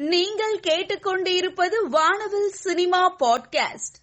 நீங்கள் கேட்டுக்கொண்டிருப்பது வானவில் சினிமா பாட்காஸ்ட்.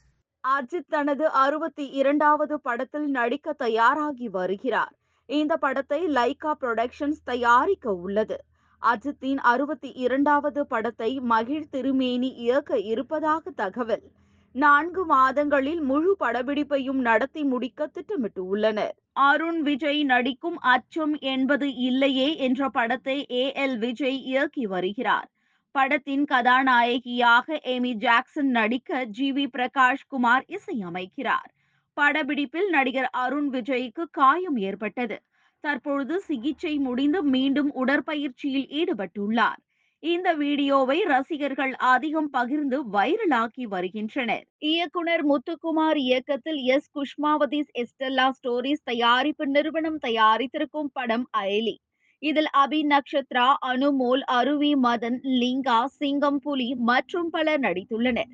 அஜித் தனது அறுபத்தி இரண்டாவது படத்தில் நடிக்க தயாராகி வருகிறார். இந்த படத்தை லைகா புரொடக்ஷன்ஸ் தயாரிக்க உள்ளது. அஜித்தின் அறுபத்தி இரண்டாவது படத்தை மகிழ் திருமேனி இயக்க இருப்பதாக தகவல். நான்கு மாதங்களில் முழு படப்பிடிப்பையும் நடத்தி முடிக்க திட்டமிட்டு உள்ளனர் அருண் விஜய் நடிக்கும் அச்சம் என்பது இல்லையே என்ற படத்தை ஏ எல் விஜய் இயக்கி வருகிறார். படத்தின் கதாநாயகியாக ஏமி ஜாக்சன் நடிக்க ஜி வி பிரகாஷ் குமார் இசையமைக்கிறார். படப்பிடிப்பில் நடிகர் அருண் விஜய்க்கு காயம் ஏற்பட்டது. தற்பொழுது சிகிச்சை முடிந்து மீண்டும் உடற்பயிற்சியில் ஈடுபட்டுள்ளார். இந்த வீடியோவை ரசிகர்கள் அதிகம் பகிர்ந்து வைரலாக்கி வருகின்றனர். இயக்குனர் முத்துக்குமார் இயக்கத்தில் எஸ். குஷ்மாவதிஸ் எஸ்டெல்லா ஸ்டோரிஸ் தயாரிப்பு நிறுவனம் தயாரித்திருக்கும் படம் அயலி. இதில் அபி நக்ஷத்ரா அனுமோல் அருவி மதன் லிங்கா சிங்கம் புலி மற்றும் பலர் நடித்துள்ளனர்.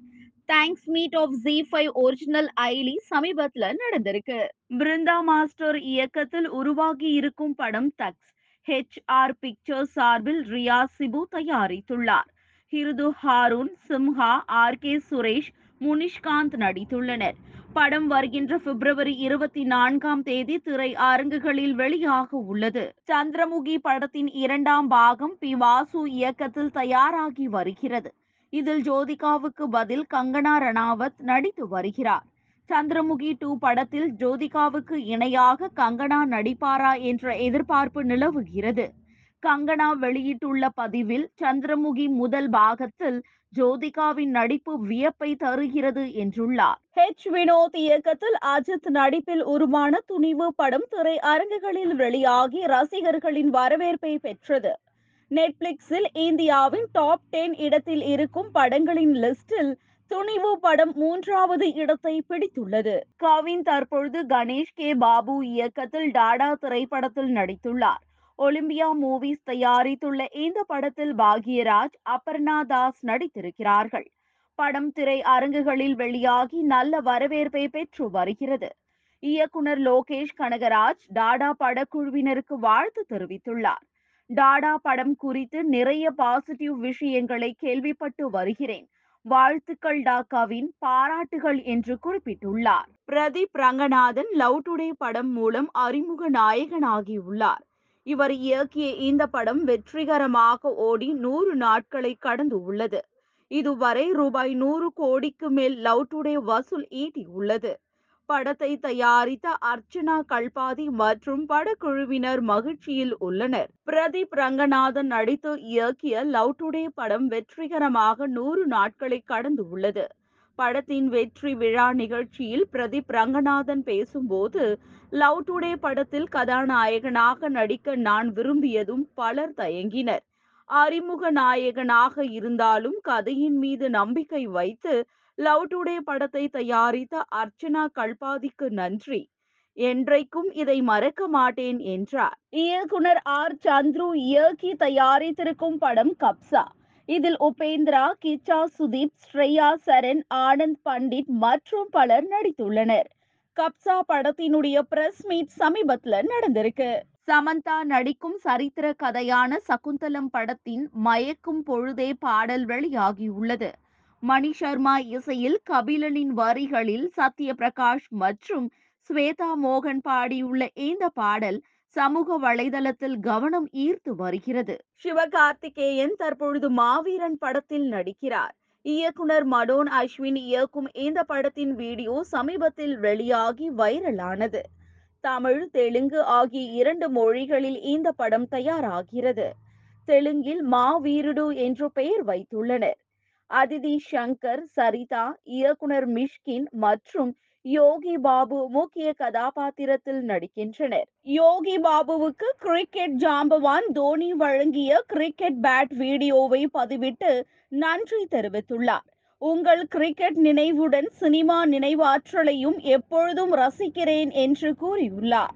Thanks meet of G five original ஐலி சமீபத்துல நடந்திருக்கு. பிருந்தா மாஸ்டர் இயக்கத்தில் உருவாகி இருக்கும் படம் தக்ஸ் ஹெச் ஆர் பிக்சர்ஸ் சார்பில் ரியா சிபு தயாரித்துள்ளார். ஹிருது ஹாரூன் சிம்ஹா ஆர் கே சுரேஷ் முனிஷ்காந்த் நடித்துள்ளனர். படம் வருகின்ற பிப்ரவரி இருபத்தி நான்காம் தேதி திரை அரங்குகளில் வெளியாக உள்ளது. சந்திரமுகி படத்தின் இரண்டாம் பாகம் பி வாசு இயக்கத்தில் தயாராகி வருகிறது. இதில் ஜோதிகாவுக்கு பதில் கங்கனா ரணாவத் நடித்து வருகிறார். சந்திரமுகி டூ படத்தில் ஜோதிகாவுக்கு இணையாக கங்கனா நடிப்பாரா என்ற எதிர்பார்ப்பு நிலவுகிறது. கங்கனா வெளியிட்டுள்ள பதிவில் சந்திரமுகி முதல் பாகத்தில் ஜோதிகாவின் நடிப்பு வியப்பை தருகிறது என்றுள்ளார். ஹெச் வினோத் இயக்கத்தில் அஜித் நடிப்பில் உருவான துணிவு படம் திரை அரங்குகளில் வெளியாகி ரசிகர்களின் வரவேற்பை பெற்றது. நெட்ஃபிளிக்ஸில் இந்தியாவின் டாப் டென் இடத்தில் இருக்கும் படங்களின் லிஸ்டில் துணிவு படம் மூன்றாவது இடத்தை பிடித்துள்ளது. கவின் தற்பொழுது கணேஷ் கே. பாபு இயக்கத்தில் டாடா திரைப்படத்தில் நடித்துள்ளார். ஒலிம்பியா மூவிஸ் தயாரித்துள்ள இந்த படத்தில் பாக்யராஜ் அபர்ணா தாஸ் நடித்திருக்கிறார்கள். படம் திரை அரங்குகளில் வெளியாகி நல்ல வரவேற்பை பெற்று வருகிறது. இயக்குனர் லோகேஷ் கனகராஜ் டாடா படக்குழுவினருக்கு வாழ்த்து தெரிவித்துள்ளார். டாடா படம் குறித்து நிறைய பாசிட்டிவ் விஷயங்களை கேள்விப்பட்டு வருகிறேன். வாழ்த்துக்கள் டாக்காவின் பாராட்டுகள் என்று குறிப்பிட்டுள்ளார். பிரதீப் ரங்கநாதன் லவ் டுடே படம் மூலம் அறிமுக நாயகனாகியுள்ளார் இவர் இயக்கிய இந்த படம் வெற்றிகரமாக ஓடி நூறு நாட்களை கடந்து உள்ளது. இதுவரை ரூபாய் நூறு கோடிக்கு மேல் லவ் டுடே வசூல் ஈட்டியுள்ளது படத்தை தயாரித்த அர்ச்சனா கல்பாதி மற்றும் படக்குழுவினர் மகிழ்ச்சியில் உள்ளனர். பிரதீப் ரங்கநாதன் நடித்து இயக்கிய லவ் டுடே படம் வெற்றிகரமாக நூறு நாட்களை கடந்து உள்ளது. படத்தின் வெற்றி விழா நிகழ்ச்சியில் பிரதீப் ரங்கநாதன் பேசும்போது லவ் டுடே படத்தில் கதாநாயகனாக நடிக்க நான் விரும்பியதும் பலர் தயங்கினர். அறிமுக நாயகனாக இருந்தாலும் கதையின் மீது நம்பிக்கை வைத்து லவ் டுடே படத்தை தயாரித்த அர்ச்சனா கல்பாதிக்கு நன்றி. என்றைக்கும் இதை மறக்க மாட்டேன் என்றார். இயக்குனர் ஆர். சந்துரு இயக்கி தயாரித்திருக்கும் படம் கப்சா. இதில் உபேந்திரா கிச்சா சுதீப் ஸ்ரேயா சரண் ஆனந்த் பண்டிட் மற்றும் பலர் நடித்துள்ளனர். கப்சா படத்தினுடைய பிரஸ் மீட் சமீபத்துல நடந்திருக்கு. சமந்தா நடிக்கும் சரித்திர கதையான சகுந்தலம் படத்தின் மயக்கும் பொழுதே பாடல் வெளியாகியுள்ளது. மணி சர்மா இசையில் கபிலனின் வரிகளில் சத்யபிரகாஷ் மற்றும் ஸ்வேதா மோகன் பாடியுள்ள இந்த பாடல் சமூக வலைதளத்தில் கவனம் ஈர்த்து வருகிறது. சிவகார்த்திகேயன் தற்பொழுது மாவீரன் படத்தில் நடிக்கிறார். இயக்குனர் மடோன் அஸ்வின் இயக்கும் இந்த படத்தின் வீடியோ சமீபத்தில் வெளியாகி வைரலானது. தமிழ் தெலுங்கு ஆகிய இரண்டு மொழிகளில் இந்த படம் தயாராகிறது. தெலுங்கில் மாவீருடு என்று பெயர் வைத்துள்ளனர். அதிதி சங்கர் சரிதா இயக்குனர் மிஷ்கின் மற்றும் யோகி பாபு முக்கிய கதாபாத்திரத்தில் நடிக்கின்றனர். யோகி பாபுவுக்கு கிரிக்கெட் ஜாம்பவான் தோனி வழங்கிய கிரிக்கெட் பேட் வீடியோவை பதிவிட்டு நன்றி தெரிவித்துள்ளார். உங்கள் கிரிக்கெட் நினைவுடன் சினிமா நினைவாற்றலையும் எப்பொழுதும் ரசிக்கிறேன் என்று கூறியுள்ளார்.